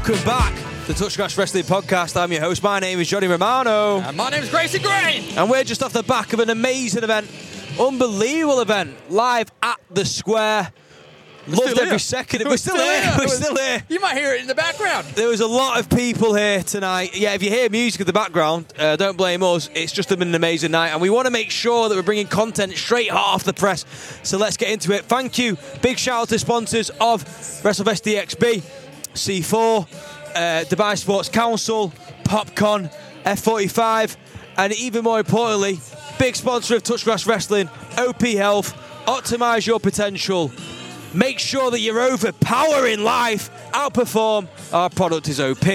welcome back to Touch Touchgrass Wrestling Podcast. I'm your host. My name is Johnny Romano. And my name is Gracie Gray. And we're just off the back of an amazing event, unbelievable event, live at the Square. Loved every here. second. We're We're still still here. here. We're still here. You might hear it in the background. There was a lot of people here tonight. Yeah, if you hear music in the background, uh, don't blame us. It's just been an amazing night, and we want to make sure that we're bringing content straight hot off the press. So let's get into it. Thank you. Big shout out to sponsors of WrestleFest DXB, C4, uh, Dubai Sports Council, Popcon, F45, and even more importantly, big sponsor of Touchgrass Wrestling, OP Health. Optimize your potential. Make sure that you're overpowering life. Outperform. Our product is OP.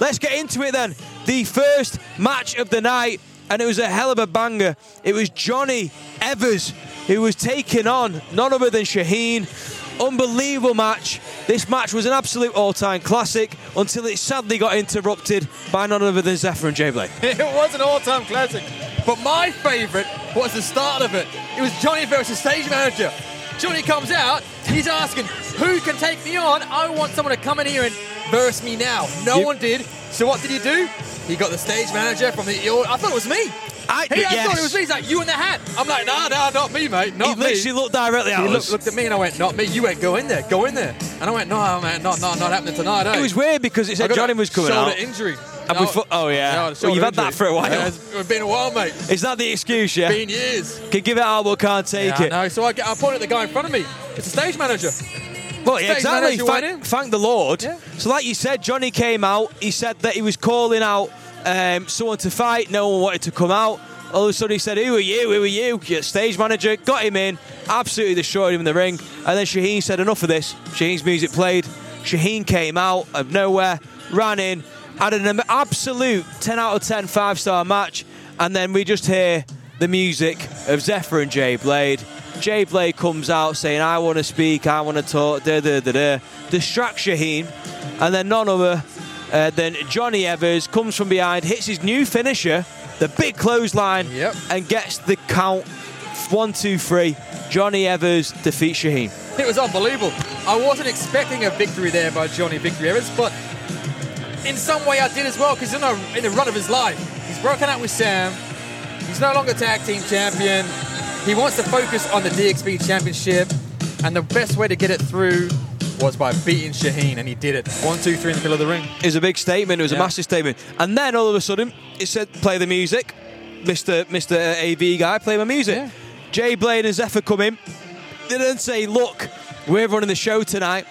Let's get into it then. The first match of the night, and it was a hell of a banger. It was Johnny Evers who was taking on none other than Shaheen. Unbelievable match. This match was an absolute all-time classic until it sadly got interrupted by none other than Zephyr and J Blade. It was an all-time classic. But my favourite was the start of it. It was Johnny versus stage manager. Johnny comes out, he's asking, who can take me on? I want someone to come in here and verse me now. No Yep. one did. So what did he do? He got the stage manager from the. I thought it was me. I- He, I thought it was me. He's like, you in the hat. I'm like, nah, nah, not me, mate. Not He me. literally looked directly at He us. looked, looked at me and I went, not me. You went, go in there, go in there. And I went, no, man, not, not, not happening tonight. Eh? It was weird because it said Johnny was coming shoulder out. injury. And we thought- oh, yeah. the Well, you've had that for a while. Yeah, it's, it's been a while, mate. Is that the excuse, yeah? Been years. Can give it out but can't take Yeah, it. know. So I, get- I pointed at the guy in front of me. It's a stage manager. Well, yeah, exactly. Thank, thank the Lord. Yeah. So, like you said, Johnny came out. He said that he was calling out um, someone to fight. No one wanted to come out. All of a sudden, he said, "Who are you? Who are you?" Yeah, stage manager got him in, absolutely destroyed him in the ring. And then Shaheen said, "Enough of this." Shaheen's music played. Shaheen came out of nowhere, ran in, had an absolute 10 out of 10 five star match, and then we just hear the music of Zephyr and Jay Blade. Jay Blade comes out saying, I want to speak, I want to talk, da da da da. Distract Shaheen, and then none other uh, than Johnny Evers comes from behind, hits his new finisher, the big clothesline, Yep. and gets the count. One, two, three. Johnny Evers defeats Shaheen. It was unbelievable. I wasn't expecting a victory there by Johnny Victory Evans, but in some way I did as well because in, the- in the run of his life, he's broken out with Sam. He's no longer tag team champion. He wants to focus on the DXB championship, and the best way to get it through was by beating Shaheen, and he did it. One, two, three in the middle of the ring. It was a big statement. It was a massive statement. And then all of a sudden, it said, "Play the music." Mister Mister uh, AV guy, play my music. Yeah. Jay Blade and Zephyr come in. They didn't say, "Look, we're running the show tonight.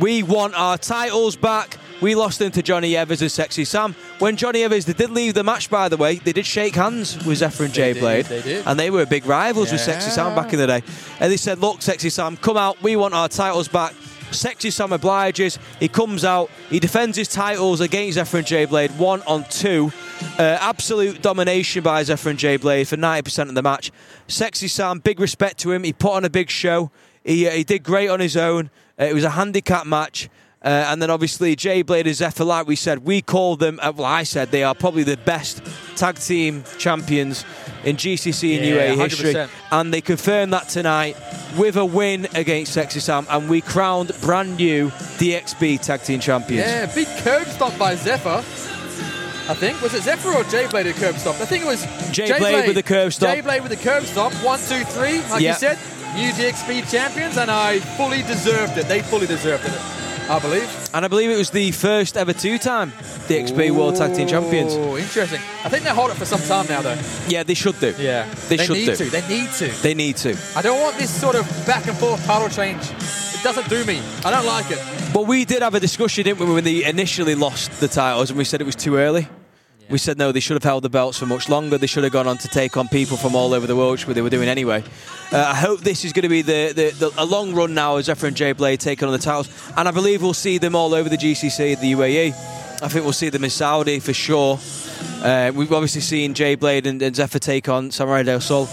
We want our titles back." We lost them to Johnny Evers and Sexy Sam. When Johnny Evers, they did leave the match, by the way. They did shake hands with Zephyr and Jay did, Blade, they did. and they were big rivals with Sexy Sam back in the day. And they said, "Look, Sexy Sam, come out. We want our titles back." Sexy Sam obliges. He comes out. He defends his titles against Zephyr and J Blade, one on two. Uh, absolute domination by Zephyr and J Blade for 90% of the match. Sexy Sam, big respect to him. He put on a big show. He, uh, he did great on his own. Uh, it was a handicap match. Uh, and then obviously Jay Blade and Zephyr, like we said, we call them, uh, well, I said they are probably the best tag team champions in GCC and Yeah, UAE history. 100%. And they confirmed that tonight with a win against Sexy Sam. And we crowned brand new DXB tag team champions. Yeah, big curb stop by Zephyr. I think was it Zephyr or J Blade who curb stop? I think it was J Blade with the curb stop. J Blade with the curb stop. One, two, three. Like Yeah. you said, new DXB champions, and I fully deserved it. They fully deserved it. I believe. And I believe it was the first ever two time DXB World Tag Team Champions. Oh, interesting. I think they hold it for some time now, though. Yeah, they should do. Yeah, They should do. They need do. to. They need to. They need to. I don't want this sort of back and forth title change. It doesn't do me. I don't like it. But we did have a discussion, didn't we, when they initially lost the titles and we said it was too early? We said no, they should have held the belts for much longer. They should have gone on to take on people from all over the world, which they were doing anyway. Uh, I hope this is going to be the, the, the a long run now as Zephyr and Jay Blade taking on the titles, and I believe we'll see them all over the GCC, the UAE. I think we'll see them in Saudi for sure. Uh, we've obviously seen Jay Blade and, and Zephyr take on Samuray Del Sol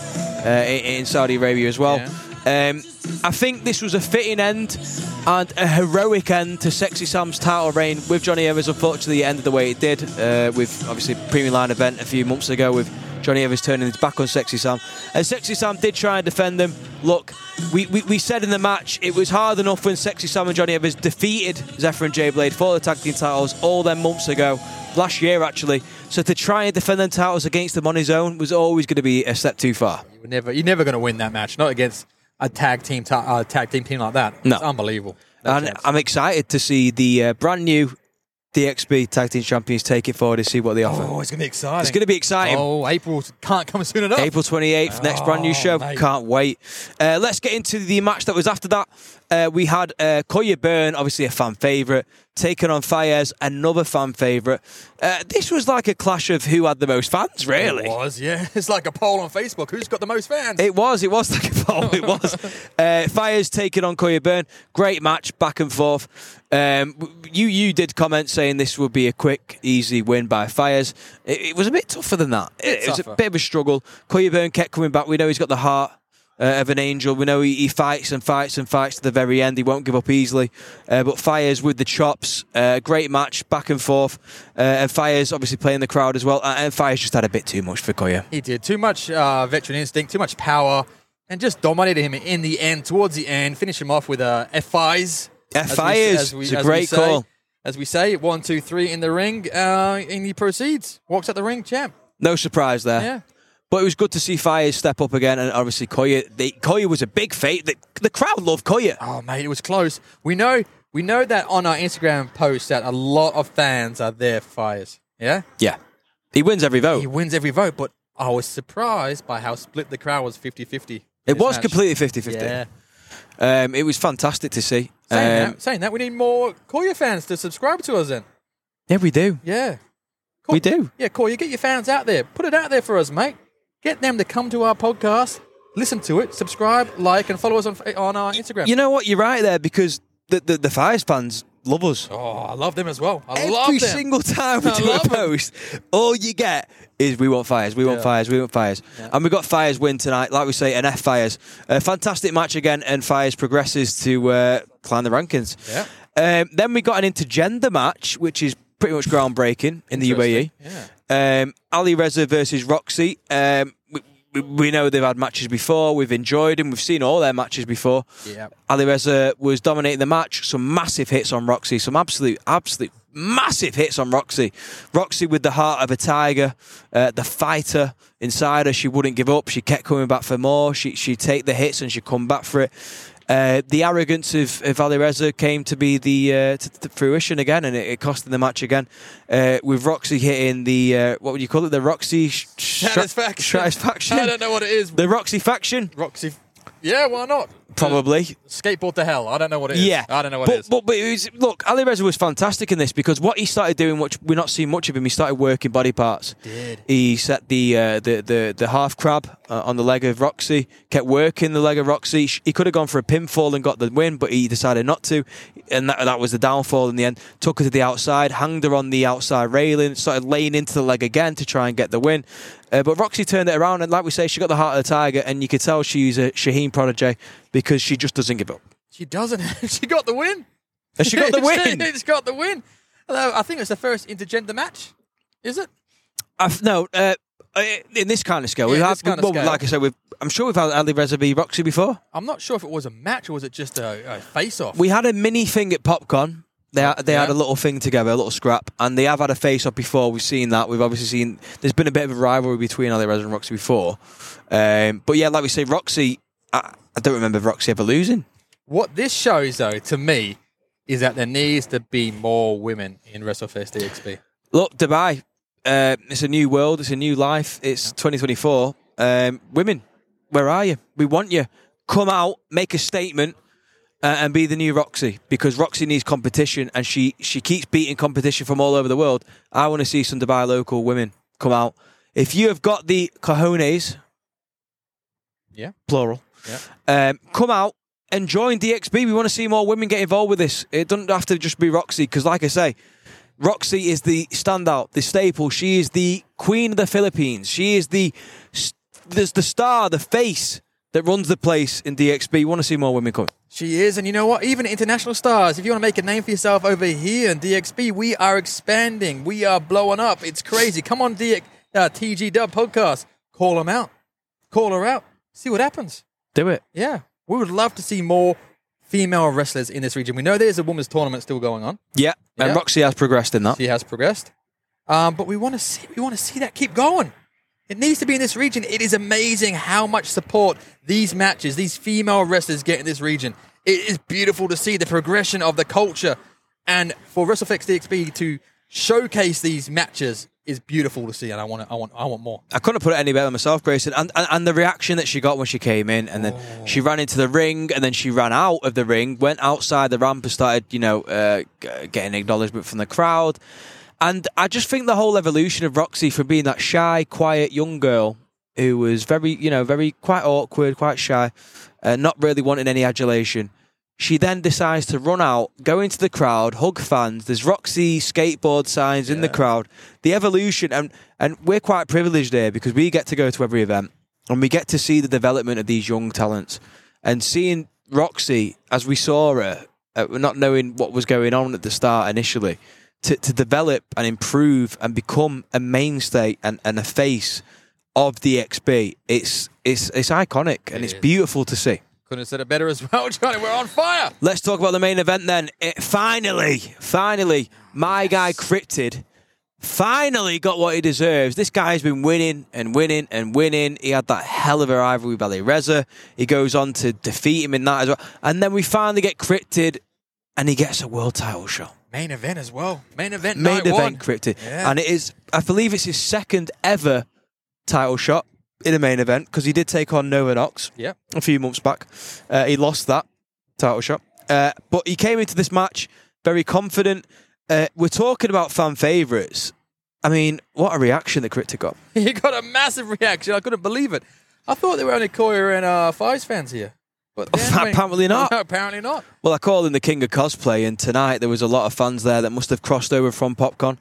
uh, in, in Saudi Arabia as well. Um, I think this was a fitting end and a heroic end to Sexy Sam's title reign with Johnny Evers. Unfortunately, it ended the way it did, uh, with obviously premium line event a few months ago with Johnny Evans turning his back on Sexy Sam. And Sexy Sam did try and defend them. Look, we, we, we said in the match it was hard enough when Sexy Sam and Johnny Evans defeated Zephyr and J Blade for the tag team titles all them months ago, last year actually. So to try and defend them titles against them on his own was always going to be a step too far. You're never, you're never going to win that match. Not against a tag team, ta- uh, tag team team like that. No. It's unbelievable. No And chance. I'm excited to see the uh, brand new DXB Tag Team Champions take it forward and see what they offer. oh, it's going to be exciting. it's going to be exciting. Oh, April can't come soon enough. April 28th, next brand new Oh, show. mate. Can't wait. Uh, let's get into the match that was after that. Uh, we had uh, Koya Byrne, obviously a fan favourite, taking on Fayez, another fan favourite. Uh, this was like a clash of who had the most fans, really. It was, yeah. It's like a poll on Facebook. Who's got the most fans? It was. It was like a poll. It was. uh, Fires taking on Koya Byrne. Great match, back and forth. Um, you you did comment saying this would be a quick, easy win by Fires. It, it was a bit tougher than that. It, it was a bit of a struggle. Koya Byrne kept coming back. We know he's got the heart. Uh, of an angel. We know he, he, fights and fights and fights to the very end. He won't give up easily. Uh, but Fires with the chops, uh, great match, back and forth. Uh, and Fires obviously playing the crowd as well. Uh, and Fires just had a bit too much for Koya. He did. Too much uh, veteran instinct, too much power, and just dominated him in the end, towards the end. Finish him off with a F5s FI is. We, a great say, call. As we say, one, two, three in the ring, uh, and he proceeds. Walks out the ring, champ. No surprise there. Yeah. But it was good to see Fires step up again, and obviously Koya. Koya was a big fate. The, the crowd loved Koya. Oh mate, it was close. We know, we know that on our Instagram post that a lot of fans are there for Fires. Yeah, yeah. He wins every vote. He wins every vote, but I was surprised by how split the crowd was 50-50. It was match. completely 50-50. Yeah. Um, it was fantastic to see. Saying, Um, that, saying that, we need more Koya fans to subscribe to us then. yeah, we do. Yeah. We do. Yeah, Koya, get your fans out there. Put it out there for us, mate. Get them to come to our podcast, listen to it, subscribe, like, and follow us on, on our Instagram. You know what? You're right there because the the, the Fires fans love us. oh, I love them as well. I Every love them. single time we I do a love 'em. post, all you get is we want fires, we want Yeah. fires, we want fires. And we got fires win tonight, like we say, an F fires. A fantastic match again, and fires progresses to uh, climb the rankings. Yeah. Um, then we got an intergender match, which is pretty much groundbreaking in the UAE. Yeah. Um, Ali Reza versus Roxy. Um, we, know they've had matches before. We've enjoyed them. We've seen all their matches before. Yeah. Ali Reza was dominating the match. Some massive hits on Roxy. Some absolute, absolute massive hits on Roxy. Roxy with the heart of a tiger, uh, the fighter inside her. She wouldn't give up. She kept coming back for more. She she'd take the hits and she'd come back for it. Uh, the arrogance of, of Ali Reza came to be the uh, to, to fruition again, and it, it cost them the match again. Uh, with Roxy hitting the uh, what would you call it? The Roxy sh- sh- Satisfaction. satisfaction. I don't know what it is. The Roxy faction, Roxy. Yeah, why not? Probably. Skateboard to hell. I don't know what it is. Yeah, I don't know what but, it is. But, but it was, look, Ali Reza was fantastic in this because what he started doing, which we're not seeing much of him, he started working body parts. Did. He set the uh, the, the the half crab uh, on the leg of Roxy, kept working the leg of Roxy. He could have gone for a pinfall and got the win, but he decided not to, and that, that was the downfall in the end. Took her to the outside, hanged her on the outside railing, started laying into the leg again to try and get the win. Uh, but Roxy turned it around, and like we say, she got the heart of the tiger, and you could tell she's a Shaheen prodigy because she just doesn't give up. She doesn't. she got the win. Has she got the win? She's got the win. Although I think it's the first intergender match. Is it? I've, no, uh, uh, in this kind of scale, Yeah, we've had, kind of well, scale. like I said, we've, I'm sure we've had Ali Reza v Roxy before. I'm not sure if it was a match or was it just a, a face-off. We had a mini thing at PopCon. They, had, they had a little thing together, a little scrap, and they have had a face off before. We've seen that. We've obviously seen there's been a bit of a rivalry between Ali Reza and Roxy before. Um, but yeah, like we say, Roxy, I, I don't remember Roxy ever losing. what this shows, though, to me, is that there needs to be more women in WrestleFest DXB. Look, Dubai, uh, it's a new world, it's a new life, it's 2024. Um, women, where are you? We want you. Come out, make a statement, uh, and be the new Roxy because Roxy needs competition and she, she keeps beating competition from all over the world. I want to see some Dubai local women come out. If you have got the cojones, Yeah. plural, Yeah. um, come out and join DXB. We want to see more women get involved with this. It doesn't have to just be Roxy because, like I say, Roxy is the standout, the staple. She is the queen of the Philippines. She is the there's the star, the face that runs the place in DXB. We want to see more women come. She is, and you know what? Even international stars, if you want to make a name for yourself over here in DXB, we are expanding. We are blowing up. It's crazy. Come on, DX, uh, TG Dub podcast. call them out, call her out, see what happens. Do it. Yeah, we would love to see more female wrestlers in this region. We know there's a women's tournament still going on. Yeah. And Yeah. Roxy has progressed in that. She has progressed, um, but we want to see we want to see that keep going. It needs to be in this region. It is amazing how much support these matches, these female wrestlers get in this region. It is beautiful to see the progression of the culture, and for WrestleFest DXB to showcase these matches is beautiful to see. And I want, I want, I want more. I couldn't put it any better myself, Grayson. And, and and the reaction that she got when she came in, and then she ran into the ring, and then she ran out of the ring, went outside the ramp, and started, you know, uh, getting acknowledgement from the crowd. And I just think the whole evolution of Roxy from being that shy, quiet young girl who was very, you know, very quite awkward, quite shy, uh, not really wanting any adulation. She then decides to run out, go into the crowd, hug fans. There's Roxy skateboard signs in the crowd. The evolution, and and we're quite privileged here because we get to go to every event and we get to see the development of these young talents. And seeing Roxy as we saw her, uh, not knowing what was going on at the start initially, to, to develop and improve and become a mainstay and, and a face of DXB, it's it's it's iconic and It it's is. beautiful to see. Couldn't have said it better as well, Johnny. We're on fire. Let's talk about the main event then. It, finally, finally, my guy Cryptid finally got what he deserves. This guy's been winning and winning and winning. He had that hell of a rivalry with Ali Reza. He goes on to defeat him in that as well. And then we finally get Cryptid and he gets a world title shot. Main event as well. Main event. Main event one. Cryptid. Yeah. And it is, I believe it's his second ever title shot in a main event because he did take on Nova Knox Yep. a few months back. Uh, he lost that title shot, uh, but he came into this match very confident. Uh, we're talking about fan favourites. I mean, what a reaction the Cryptid got. He got a massive reaction. I couldn't believe it. I thought there were only Koya and uh, Fives fans here. But then- Apparently not. No, apparently not. Well, I called him the king of cosplay, and tonight there was a lot of fans there that must have crossed over from Popcon.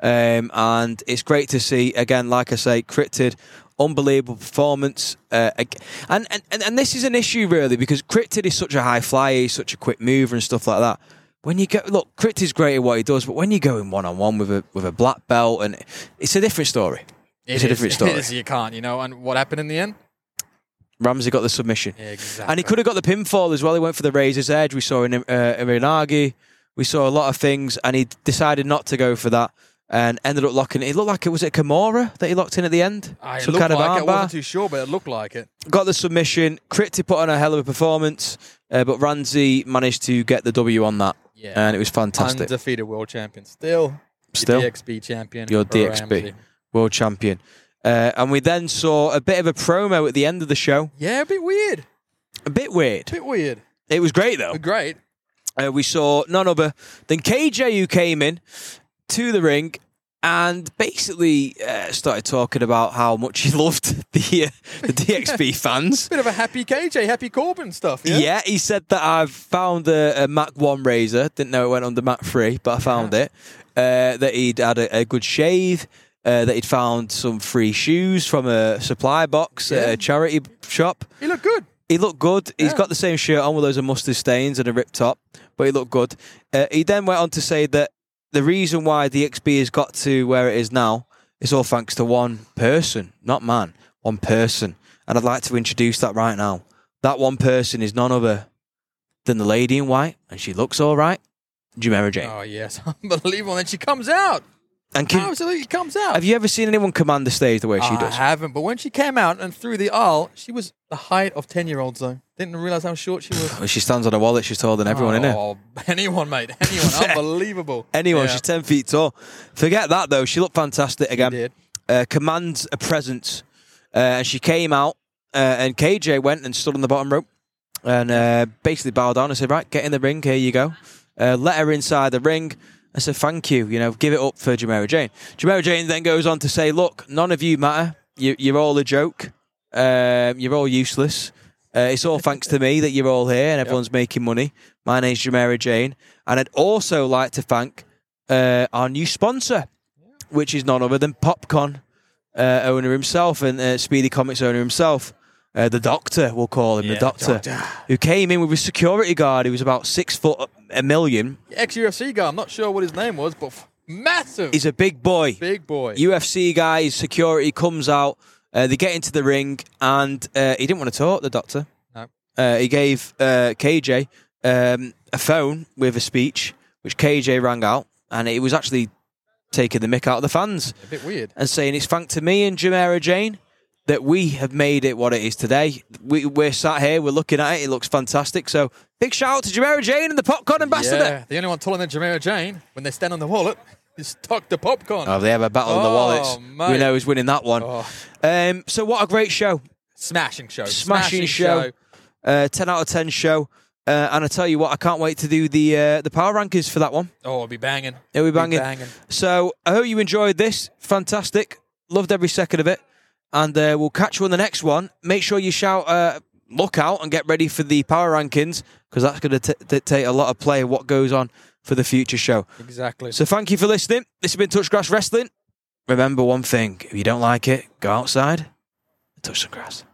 Um, and it's great to see, again, like I say, Cryptid, unbelievable performance. Uh, and, and, and, this is an issue, really, because Cryptid is such a high flyer, he's such a quick mover and stuff like that. When you go, look, Cryptid's great at what he does, but when you go in one on one with a with a black belt, and it's a different story. It's a different story. It is, you can't, you know. And what happened in the end? Ramsey got the submission. Exactly. And he could have got the pinfall as well. He went for the razor's edge. We saw in uh, Irinagi. We saw a lot of things, and he decided not to go for that, and ended up locking. It looked like it was it Kimura that he locked in at the end. I Some kind of like it. I wasn't too sure, but it looked like it. Got the submission. Cryptid put on a hell of a performance, uh, but Ramsey managed to get the W on that, Yeah. and it was fantastic. Undefeated world champion. Still. Still, Your DXB champion. Your DXB. Ramsey. world champion. Uh, and we then saw a bit of a promo at the end of the show. Yeah, a bit weird. A bit weird. A bit weird. It was great though. Great. uh, we saw none other than KJ who came in to the rink and basically uh, started talking about how much he loved the uh, the DXB fans. Bit of a happy KJ, happy Corbin stuff. Yeah? Yeah. he said that I've found a, a Mach One razor. Didn't know it went under Mach Three, but I found it. Uh, that he'd had a, a good shave. Uh, that he'd found some free shoes from a supply box at a charity shop. He looked good. He looked good. He's got the same shirt on with those mustard stains and a ripped top, but he looked good. Uh, he then went on to say that the reason why DXB has got to where it is now is all thanks to one person, not man, one person. And I'd like to introduce that right now. That one person is none other than the lady in white, and she looks all right, Jumera Jane. Oh, yes. Unbelievable. And she comes out. And can, Absolutely comes out. have you ever seen anyone command the stage the way she I does? I haven't, but when she came out and through the aisle, she was the height of 10 year olds, though. Didn't realize how short she was. She stands on a wallet, she's taller than everyone in it. Oh, anyone, mate. Anyone. Unbelievable. Anyone, Yeah. she's 10 feet tall. Forget that, though. She looked fantastic She again. did. uh, commands a presence. Uh, and she came out, uh, and KJ went and stood on the bottom rope and uh, basically bowed down and said, Right, get in the ring, here you go. Uh, let her inside the ring and said, Thank you, you know, give it up for Jamera Jane. Jamera Jane then goes on to say, Look, none of you matter. You, you're all a joke. Um, you're all useless. Uh, it's all thanks to me that you're all here and everyone's making money. My name's Jamera Jane. And I'd also like to thank uh, our new sponsor, which is none other than Popcon uh, owner himself and uh, Speedy Comics owner himself. Uh, the doctor, we'll call him, Yeah, the doctor, Doctor. who came in with a security guard who was about six foot a million. Ex UFC guy. I'm not sure what his name was, but f- massive. He's a big boy. big boy. UFC guy, his security comes out. Uh, they get into the ring, and uh, he didn't want to talk. The doctor. No. Uh, he gave uh, KJ um, a phone with a speech, which KJ rang out, and it was actually taking the mick out of the fans A bit weird. and saying it's thanks to me and Jamera Jane that we have made it what it is today. We, we're sat here, we're looking at it, it looks fantastic. So big shout out to Jamera Jane and the popcorn ambassador. Yeah, the only one taller than Jamera Jane when they stand on the wallet is Dr. Popcorn. Oh, they have a battle of the Oh, wallets. mate. We know who's winning that one. Oh, Um, so what a great show. smashing show. Smashing show. Uh, 10 out of 10 show. Uh, and I tell you what, I can't wait to do the uh, the power rankings for that one. Oh, it'll be banging. It'll be banging. banging. So I hope you enjoyed this. Fantastic. Loved every second of it. And uh, we'll catch you on the next one. Make sure you shout, uh, look out and get ready for the power rankings because that's going to dictate a lot of play of what goes on for the future show. Exactly. So thank you for listening. This has been Touchgrass Wrestling. Remember one thing if you don't like it, go outside and touch some grass.